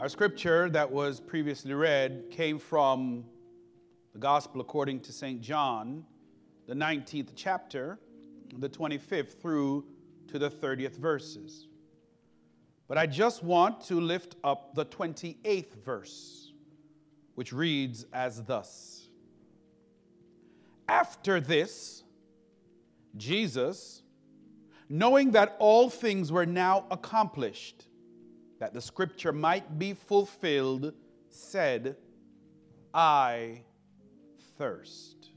Our scripture that was previously read came from the Gospel according to St. John, the 19th chapter, the 25th through to the 30th verses. But I just want to lift up the 28th verse, which reads as thus After this, Jesus, knowing that all things were now accomplished, that the scripture might be fulfilled, said, I thirst.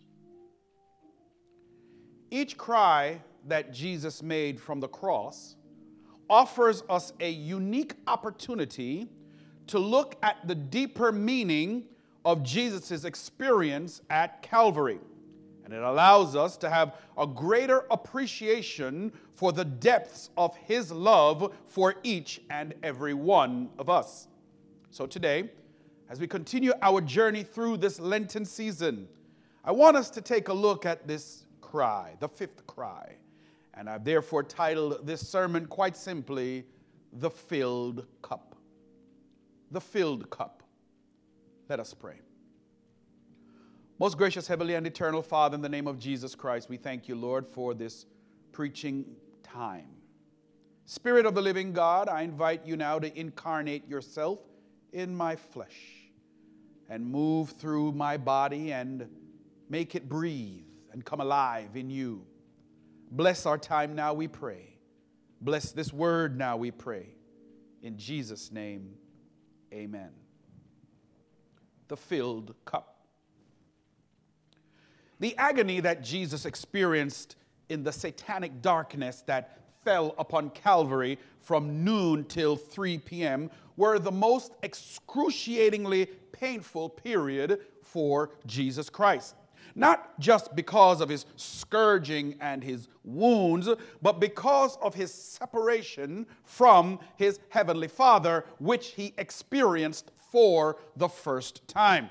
Each cry that Jesus made from the cross offers us a unique opportunity to look at the deeper meaning of Jesus' experience at Calvary. And it allows us to have a greater appreciation for the depths of His love for each and every one of us. So today, as we continue our journey through this Lenten season, I want us to take a look at this cry, the fifth cry. And I've therefore titled this sermon quite simply, The Filled Cup. The Filled Cup. Let us pray. Most gracious Heavenly and Eternal Father, in the name of Jesus Christ, we thank you, Lord, for this preaching time. Spirit of the living God, I invite you now to incarnate yourself in my flesh and move through my body and make it breathe and come alive in you. Bless our time now, we pray. Bless this word now, we pray. In Jesus' name, amen. The filled cup. The agony that Jesus experienced in the satanic darkness that fell upon Calvary from noon till 3 p.m. were the most excruciatingly painful period for Jesus Christ. Not just because of his scourging and his wounds, but because of his separation from his heavenly Father, which he experienced for the first time.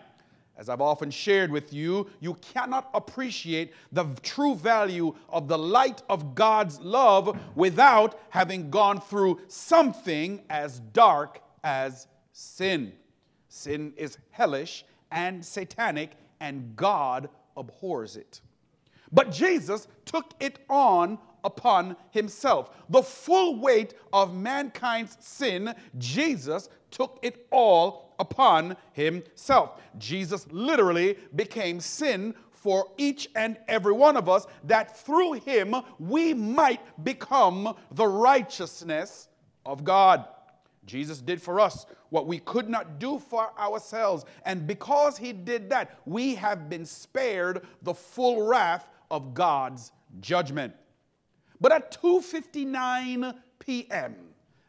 As I've often shared with you, you cannot appreciate the true value of the light of God's love without having gone through something as dark as sin. Sin is hellish and satanic, and God abhors it. But Jesus took it on upon himself. The full weight of mankind's sin, Jesus took it all upon himself. Jesus literally became sin for each and every one of us, that through him we might become the righteousness of God. Jesus did for us what we could not do for ourselves. And because he did that, we have been spared the full wrath of God's judgment. But at 2:59 p.m.,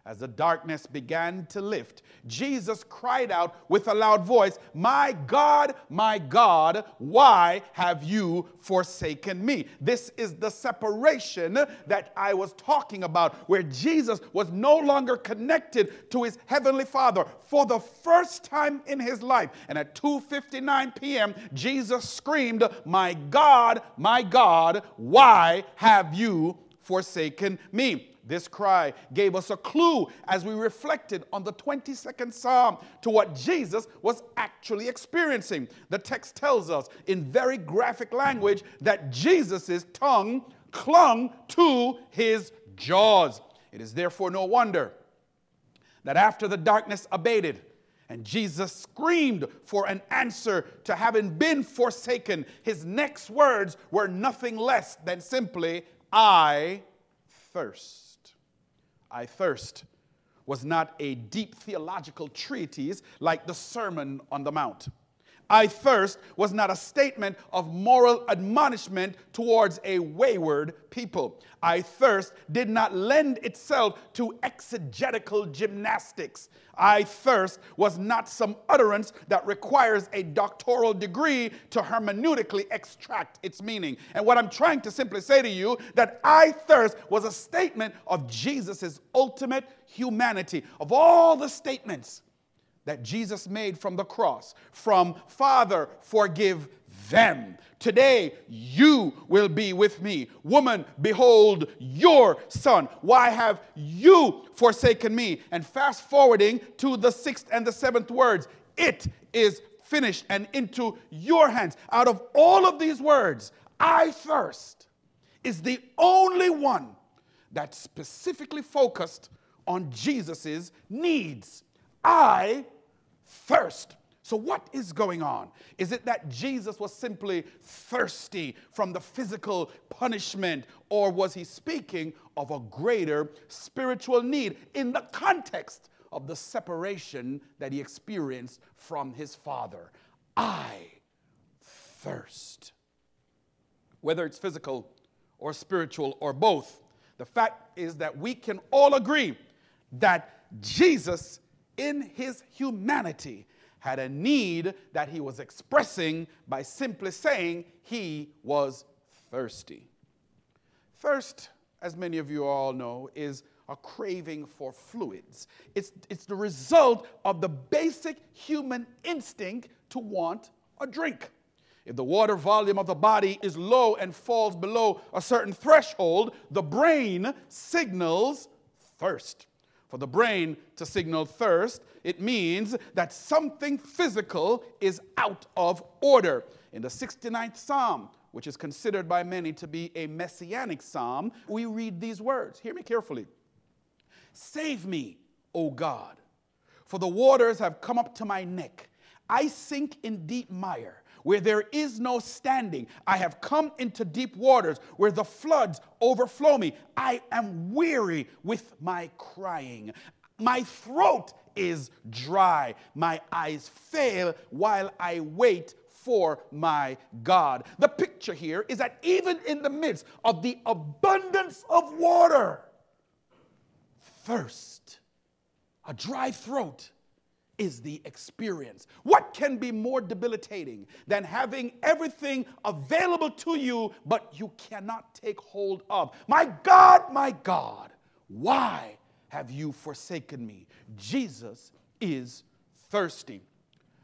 as the darkness began to lift, Jesus cried out with a loud voice, My God, my God, why have you forsaken me? This is the separation that I was talking about, where Jesus was no longer connected to his heavenly Father for the first time in his life. And at 2:59 p.m., Jesus screamed, My God, my God, why have you forsaken me? This cry gave us a clue as we reflected on the 22nd Psalm to what Jesus was actually experiencing. The text tells us in very graphic language that Jesus' tongue clung to his jaws. It is therefore no wonder that after the darkness abated, and Jesus screamed for an answer to having been forsaken. His next words were nothing less than simply, I thirst. I Thirst was not a deep theological treatise like the Sermon on the Mount. I thirst was not a statement of moral admonishment towards a wayward people. I thirst did not lend itself to exegetical gymnastics. I thirst was not some utterance that requires a doctoral degree to hermeneutically extract its meaning. And what I'm trying to simply say to you that I thirst was a statement of Jesus' ultimate humanity. Of all the statements that Jesus made from the cross, from Father, forgive them. Today you will be with me. Woman, behold your son. Why have you forsaken me? And fast forwarding to the sixth and the seventh words, it is finished and into your hands. Out of all of these words, I thirst is the only one that specifically focused on Jesus's needs. I thirst. So, what is going on? Is it that Jesus was simply thirsty from the physical punishment, or was he speaking of a greater spiritual need in the context of the separation that he experienced from his Father? I thirst. Whether it's physical or spiritual or both, the fact is that we can all agree that Jesus, in his humanity, had a need that he was expressing by simply saying he was thirsty. Thirst, as many of you all know, is a craving for fluids. It's, it's the result of the basic human instinct to want a drink. If the water volume of the body is low and falls below a certain threshold, the brain signals thirst. For the brain to signal thirst, it means that something physical is out of order. In the 69th Psalm, which is considered by many to be a messianic psalm, we read these words. Hear me carefully. Save me, O God, for the waters have come up to my neck. I sink in deep mire where there is no standing. I have come into deep waters where the floods overflow me. I am weary with my crying. My throat is dry. My eyes fail while I wait for my God. The picture here is that even in the midst of the abundance of water, thirst, a dry throat, is the experience. What can be more debilitating than having everything available to you, but you cannot take hold of? My God, my God, why have you forsaken me? Jesus is thirsty.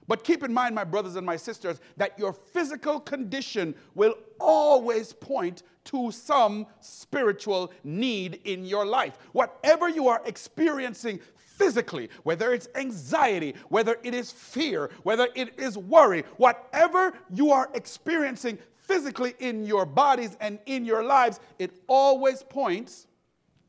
But keep in mind, my brothers and my sisters, that your physical condition will always point to some spiritual need in your life. Whatever you are experiencing physically, whether it's anxiety, whether it is fear, whether it is worry, whatever you are experiencing physically in your bodies and in your lives, it always points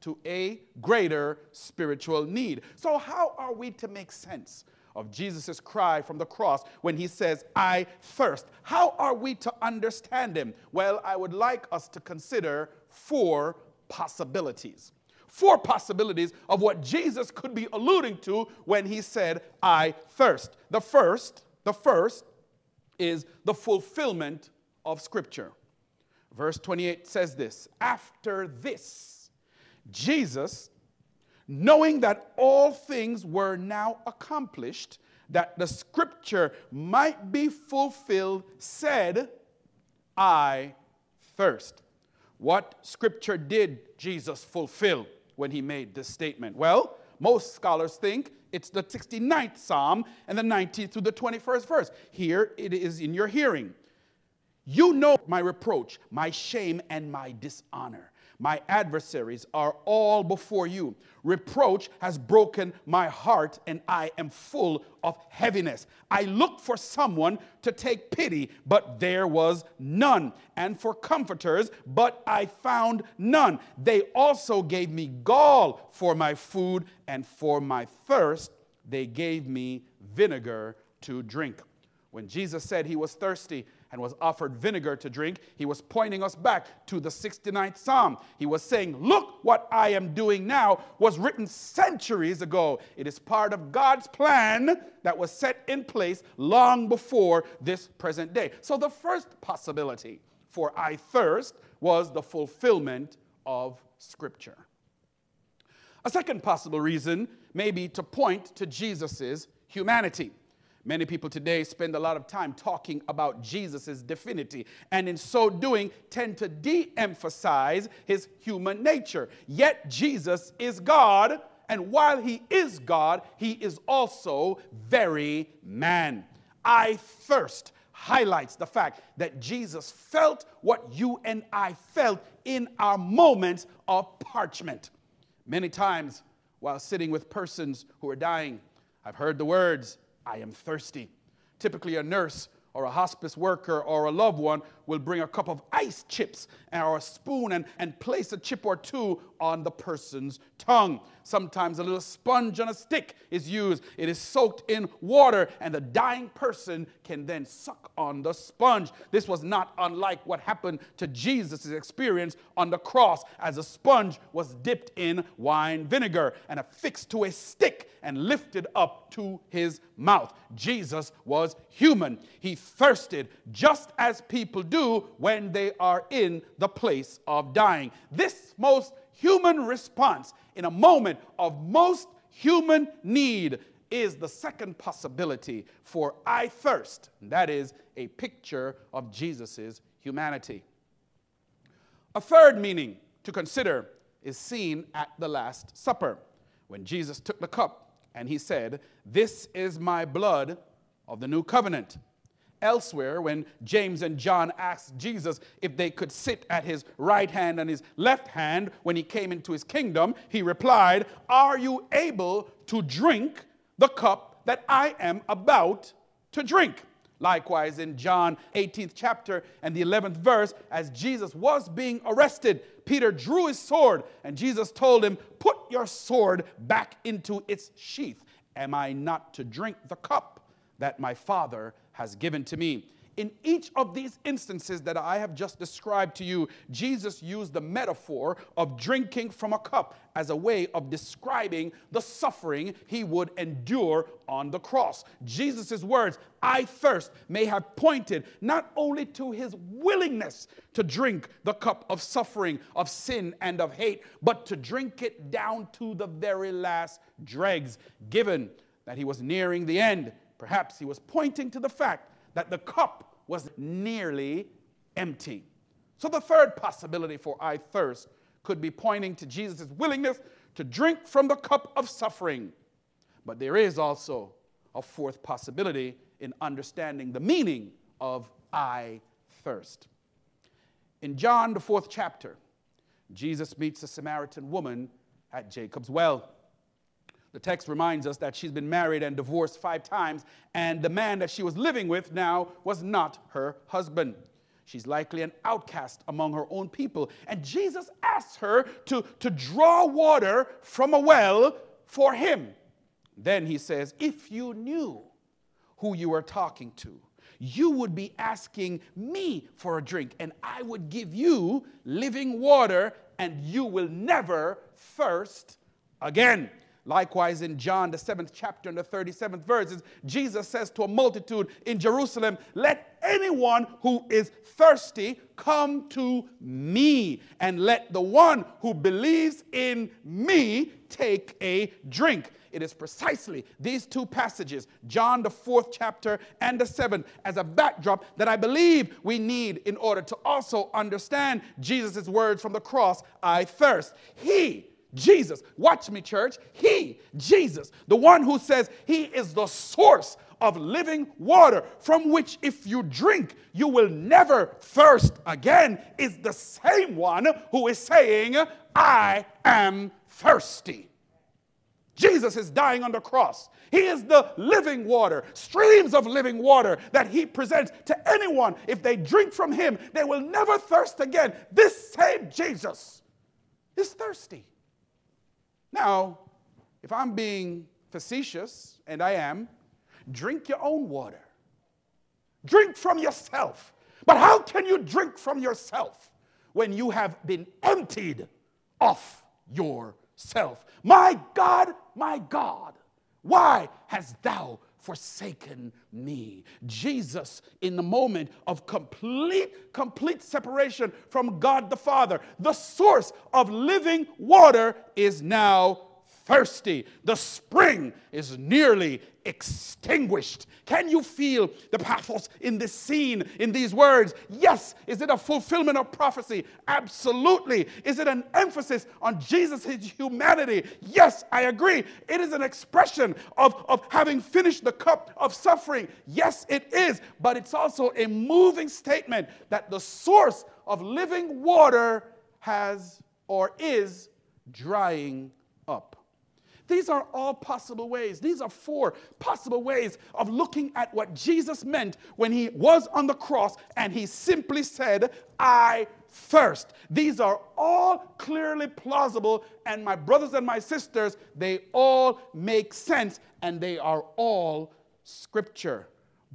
to a greater spiritual need. So, how are we to make sense of Jesus' cry from the cross when he says, I thirst? How are we to understand him? Well, I would like us to consider four possibilities four possibilities of what Jesus could be alluding to when he said, I thirst. The first, the first is the fulfillment of Scripture. Verse 28 says this After this, Jesus, knowing that all things were now accomplished, that the Scripture might be fulfilled, said, I thirst. What Scripture did Jesus fulfill? When he made this statement? Well, most scholars think it's the 69th Psalm and the 19th through the 21st verse. Here it is in your hearing. You know my reproach, my shame, and my dishonor. My adversaries are all before you. Reproach has broken my heart, and I am full of heaviness. I looked for someone to take pity, but there was none, and for comforters, but I found none. They also gave me gall for my food, and for my thirst, they gave me vinegar to drink. When Jesus said he was thirsty, and was offered vinegar to drink, he was pointing us back to the 69th Psalm. He was saying, Look, what I am doing now was written centuries ago. It is part of God's plan that was set in place long before this present day. So the first possibility for I thirst was the fulfillment of Scripture. A second possible reason may be to point to Jesus' humanity. Many people today spend a lot of time talking about Jesus' divinity, and in so doing, tend to de emphasize his human nature. Yet, Jesus is God And while he is God, he is also very man. I thirst highlights the fact that Jesus felt what you and I felt in our moments of parchment. Many times while sitting with persons who are dying, I've heard the words, I am thirsty. Typically, a nurse or a hospice worker or a loved one will bring a cup of ice chips or a spoon and, and place a chip or two on the person's tongue. Sometimes a little sponge on a stick is used. It is soaked in water, and the dying person can then suck on the sponge. This was not unlike what happened to Jesus' experience on the cross, as a sponge was dipped in wine vinegar and affixed to a stick and lifted up to his mouth. Jesus was human. He thirsted just as people do when they are in the place of dying. This most human response in a moment of most human need is the second possibility for I thirst. That is a picture of Jesus' humanity. A third meaning to consider is seen at the Last Supper when Jesus took the cup and he said, This is my blood of the new covenant Elsewhere, when James and John asked Jesus if they could sit at his right hand and his left hand when he came into his kingdom, he replied, Are you able to drink the cup that I am about to drink? Likewise, in John 18th chapter and the 11th verse, as Jesus was being arrested, Peter drew his sword, and Jesus told him, Put your sword back into its sheath. Am I not to drink the cup that my Father has given to me. In each of these instances that I have just described to you, Jesus used the metaphor of drinking from a cup as a way of describing the suffering he would endure on the cross. Jesus' words, I thirst, may have pointed not only to his willingness to drink the cup of suffering, of sin, and of hate, but to drink it down to the very last dregs, given that he was nearing the end Perhaps he was pointing to the fact that the cup was nearly empty. So the third possibility for I thirst could be pointing to Jesus' willingness to drink from the cup of suffering. But there is also a fourth possibility in understanding the meaning of I thirst. In John, the fourth chapter, Jesus meets a Samaritan woman at Jacob's well. The text reminds us that she's been married and divorced five times, and the man that she was living with now was not her husband. She's likely an outcast among her own people. And Jesus asks her to, to draw water from a well for him. Then he says, If you knew who you were talking to, you would be asking me for a drink, and I would give you living water, and you will never thirst again. Likewise, in John, the seventh chapter and the 37th verses, Jesus says to a multitude in Jerusalem, Let anyone who is thirsty come to me, and let the one who believes in me take a drink. It is precisely these two passages, John, the fourth chapter, and the seventh, as a backdrop that I believe we need in order to also understand Jesus' words from the cross I thirst. He Jesus, watch me, church. He, Jesus, the one who says he is the source of living water from which if you drink, you will never thirst again, is the same one who is saying, I am thirsty. Jesus is dying on the cross. He is the living water, streams of living water that he presents to anyone. If they drink from him, they will never thirst again. This same Jesus is thirsty. Now, if I'm being facetious, and I am, drink your own water. Drink from yourself. But how can you drink from yourself when you have been emptied of yourself? My God, my God, why hast thou forsaken me. Jesus, in the moment of complete, complete separation from God the Father, the source of living water, is now thirsty. The spring is nearly extinguished. Can you feel the pathos in this scene, in these words? Yes. Is it a fulfillment of prophecy? Absolutely. Is it an emphasis on Jesus' humanity? Yes, I agree. It is an expression of, of having finished the cup of suffering. Yes, it is. But it's also a moving statement that the source of living water has or is drying up. These are all possible ways. These are four possible ways of looking at what Jesus meant when he was on the cross and he simply said, I thirst. These are all clearly plausible, and my brothers and my sisters, they all make sense and they are all scripture.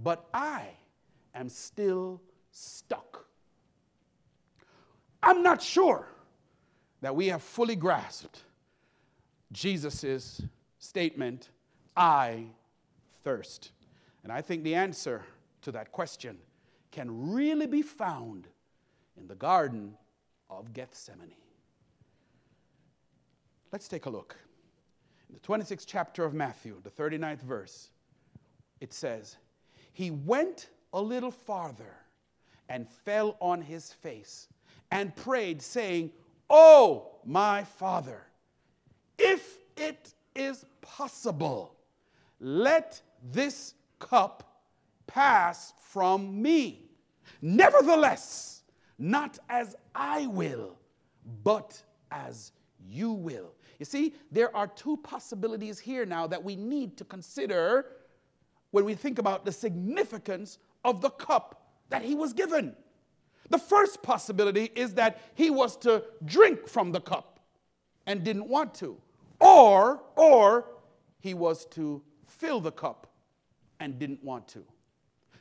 But I am still stuck. I'm not sure that we have fully grasped Jesus' statement, I thirst. And I think the answer to that question can really be found in the Garden of Gethsemane. Let's take a look. In the 26th chapter of Matthew, the 39th verse, it says, He went a little farther and fell on his face and prayed, saying, Oh, my Father it is possible, let this cup pass from me. Nevertheless, not as I will, but as you will. You see, there are two possibilities here now that we need to consider when we think about the significance of the cup that he was given. The first possibility is that he was to drink from the cup and didn't want to. Or, or he was to fill the cup and didn't want to.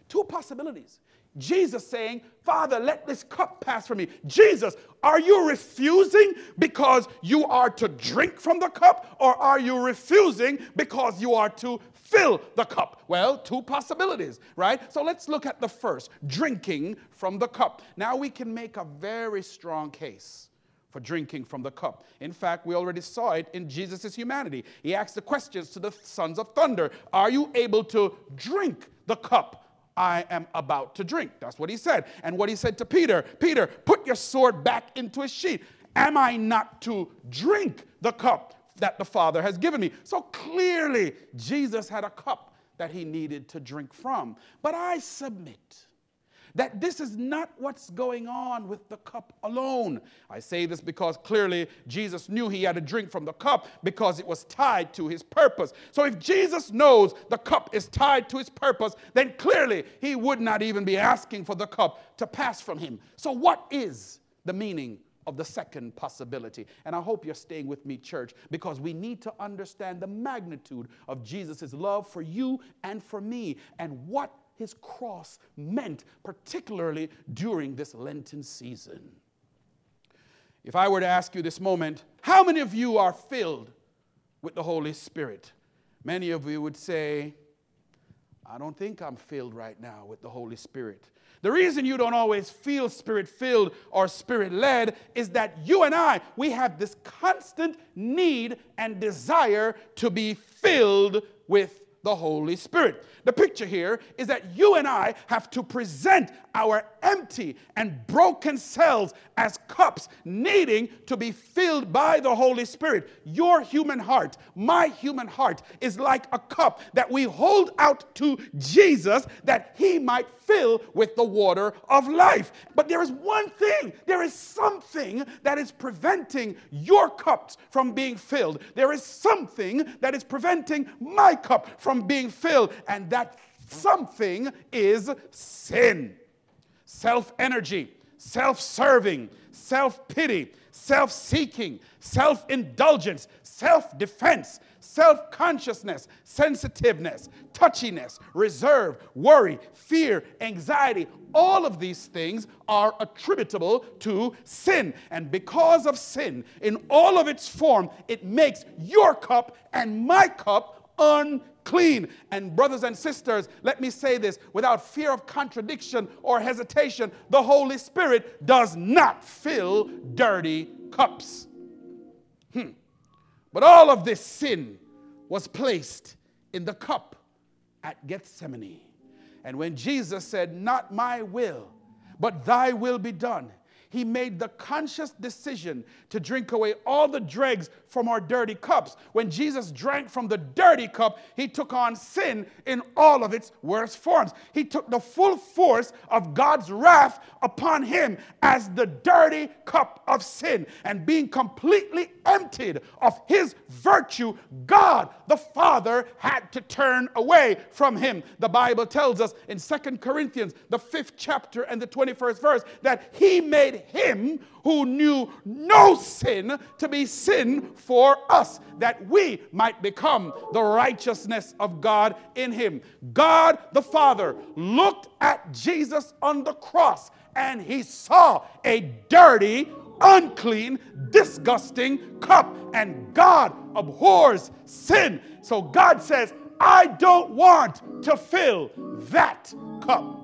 Two possibilities. Jesus saying, Father, let this cup pass from me. Jesus, are you refusing because you are to drink from the cup, or are you refusing because you are to fill the cup? Well, two possibilities, right? So let's look at the first drinking from the cup. Now we can make a very strong case for drinking from the cup. In fact, we already saw it in Jesus' humanity. He asked the questions to the sons of thunder Are you able to drink the cup I am about to drink? That's what he said. And what he said to Peter Peter, put your sword back into its sheath. Am I not to drink the cup that the Father has given me? So clearly, Jesus had a cup that he needed to drink from. But I submit that this is not what's going on with the cup alone. I say this because clearly Jesus knew he had to drink from the cup because it was tied to his purpose. So if Jesus knows the cup is tied to his purpose, then clearly he would not even be asking for the cup to pass from him. So, what is the meaning of the second possibility. And I hope you're staying with me, church, because we need to understand the magnitude of Jesus' love for you and for me and what his cross meant, particularly during this Lenten season. If I were to ask you this moment, how many of you are filled with the Holy Spirit? Many of you would say, I don't think I'm filled right now with the Holy Spirit. The reason you don't always feel spirit filled or spirit led is that you and I, we have this constant need and desire to be filled with the Holy Spirit. The picture here is that you and I have to present our empty and broken cells as cups needing to be filled by the Holy Spirit. Your human heart, my human heart, is like a cup that we hold out to Jesus that he might fill with the water of life. But there is one thing, there is something that is preventing your cups from being filled. There is something that is preventing my cup from being filled, and that something is sin. Self energy, self serving, self pity, self seeking, self indulgence, self defense, self consciousness, sensitiveness, touchiness, reserve, worry, fear, anxiety. All of these things are attributable to sin. And because of sin, in all of its form, it makes your cup and my cup unclean. And, brothers and sisters, let me say this without fear of contradiction or hesitation the Holy Spirit does not fill dirty cups. Hmm. But all of this sin was placed in the cup at Gethsemane. And when Jesus said, Not my will, but thy will be done, he made the conscious decision to drink away all the dregs from our dirty cups. When Jesus drank from the dirty cup, he took on sin in all of its worst forms. He took the full force of God's wrath upon him as the dirty cup of sin. And being completely emptied of his virtue, God the Father had to turn away from him. The Bible tells us in Second Corinthians, the fifth chapter and the 21st verse, that he made him who knew no sin to be sin for us, that we might become the righteousness of God in him. God the Father looked at Jesus on the cross and he saw a dirty, unclean, disgusting cup. And God abhors sin. So God says, I don't want to fill that cup.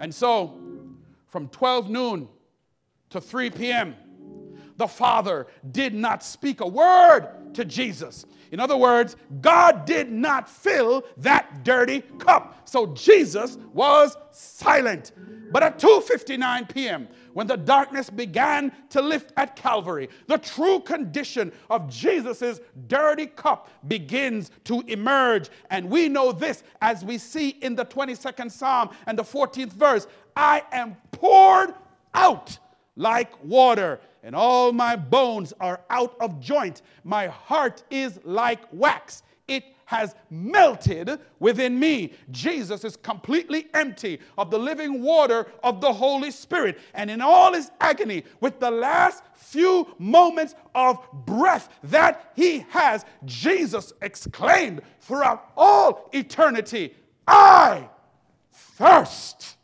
And so, from 12 noon to 3 p.m., the Father did not speak a word to Jesus. In other words, God did not fill that dirty cup. So Jesus was silent. But at 2:59 p.m., when the darkness began to lift at Calvary, the true condition of Jesus' dirty cup begins to emerge. And we know this as we see in the 22nd Psalm and the 14th verse I am poured out like water, and all my bones are out of joint. My heart is like wax. It has melted within me. Jesus is completely empty of the living water of the Holy Spirit. And in all his agony, with the last few moments of breath that he has, Jesus exclaimed throughout all eternity, I thirst.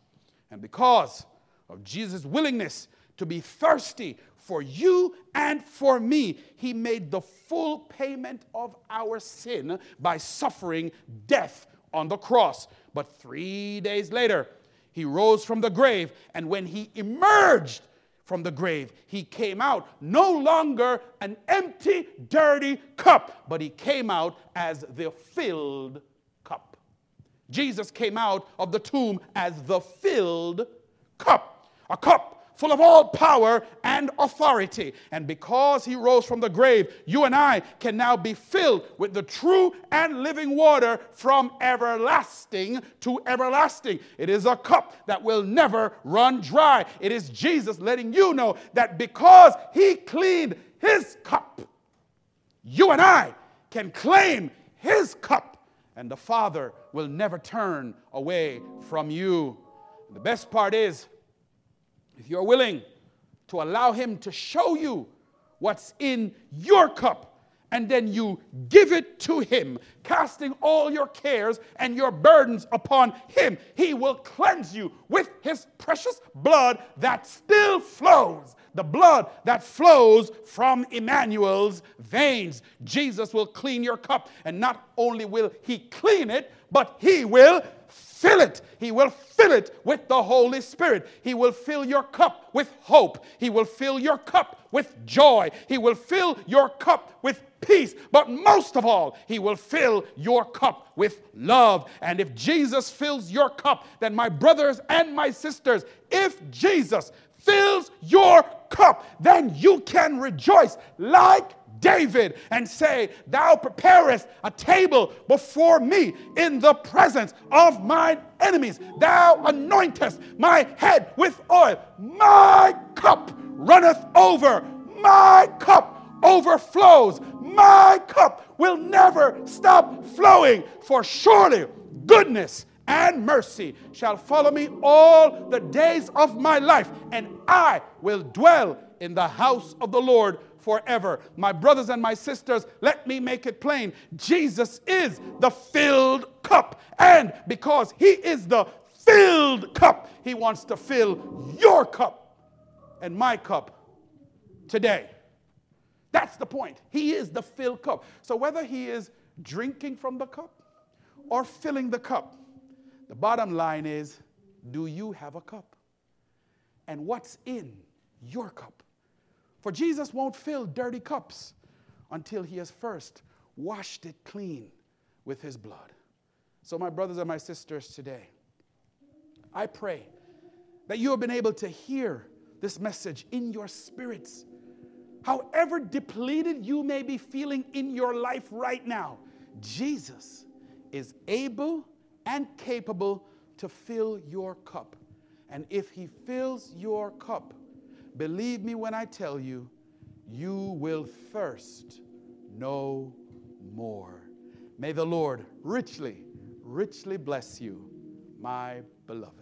And because of Jesus' willingness to be thirsty for you and for me. He made the full payment of our sin by suffering death on the cross. But three days later, he rose from the grave, and when he emerged from the grave, he came out no longer an empty, dirty cup, but he came out as the filled. Jesus came out of the tomb as the filled cup, a cup full of all power and authority. And because he rose from the grave, you and I can now be filled with the true and living water from everlasting to everlasting. It is a cup that will never run dry. It is Jesus letting you know that because he cleaned his cup, you and I can claim his cup, and the Father will never turn away from you. The best part is, if you're willing to allow Him to show you what's in your cup, and then you give it to Him, casting all your cares and your burdens upon Him, He will cleanse you with His precious blood that still flows. The blood that flows from Emmanuel's veins. Jesus will clean your cup, and not only will He clean it, but He will fill it. He will fill it with the Holy Spirit. He will fill your cup with hope. He will fill your cup with joy. He will fill your cup with peace. But most of all, He will fill your cup with love. And if Jesus fills your cup, then my brothers and my sisters, if Jesus fills your cup, then you can rejoice like David and say, Thou preparest a table before me in the presence of mine enemies. Thou anointest my head with oil. My cup runneth over. My cup overflows. My cup will never stop flowing. For surely goodness and mercy shall follow me all the days of my life, and I will dwell in the house of the Lord forever. My brothers and my sisters, let me make it plain Jesus is the filled cup. And because He is the filled cup, He wants to fill your cup and my cup today. That's the point. He is the filled cup. So whether He is drinking from the cup or filling the cup, the bottom line is do you have a cup? And what's in your cup? For Jesus won't fill dirty cups until he has first washed it clean with his blood. So, my brothers and my sisters, today, I pray that you have been able to hear this message in your spirits. However depleted you may be feeling in your life right now, Jesus is able and capable to fill your cup. And if he fills your cup, believe me when I tell you, you will thirst no more. May the Lord richly, richly bless you, my beloved.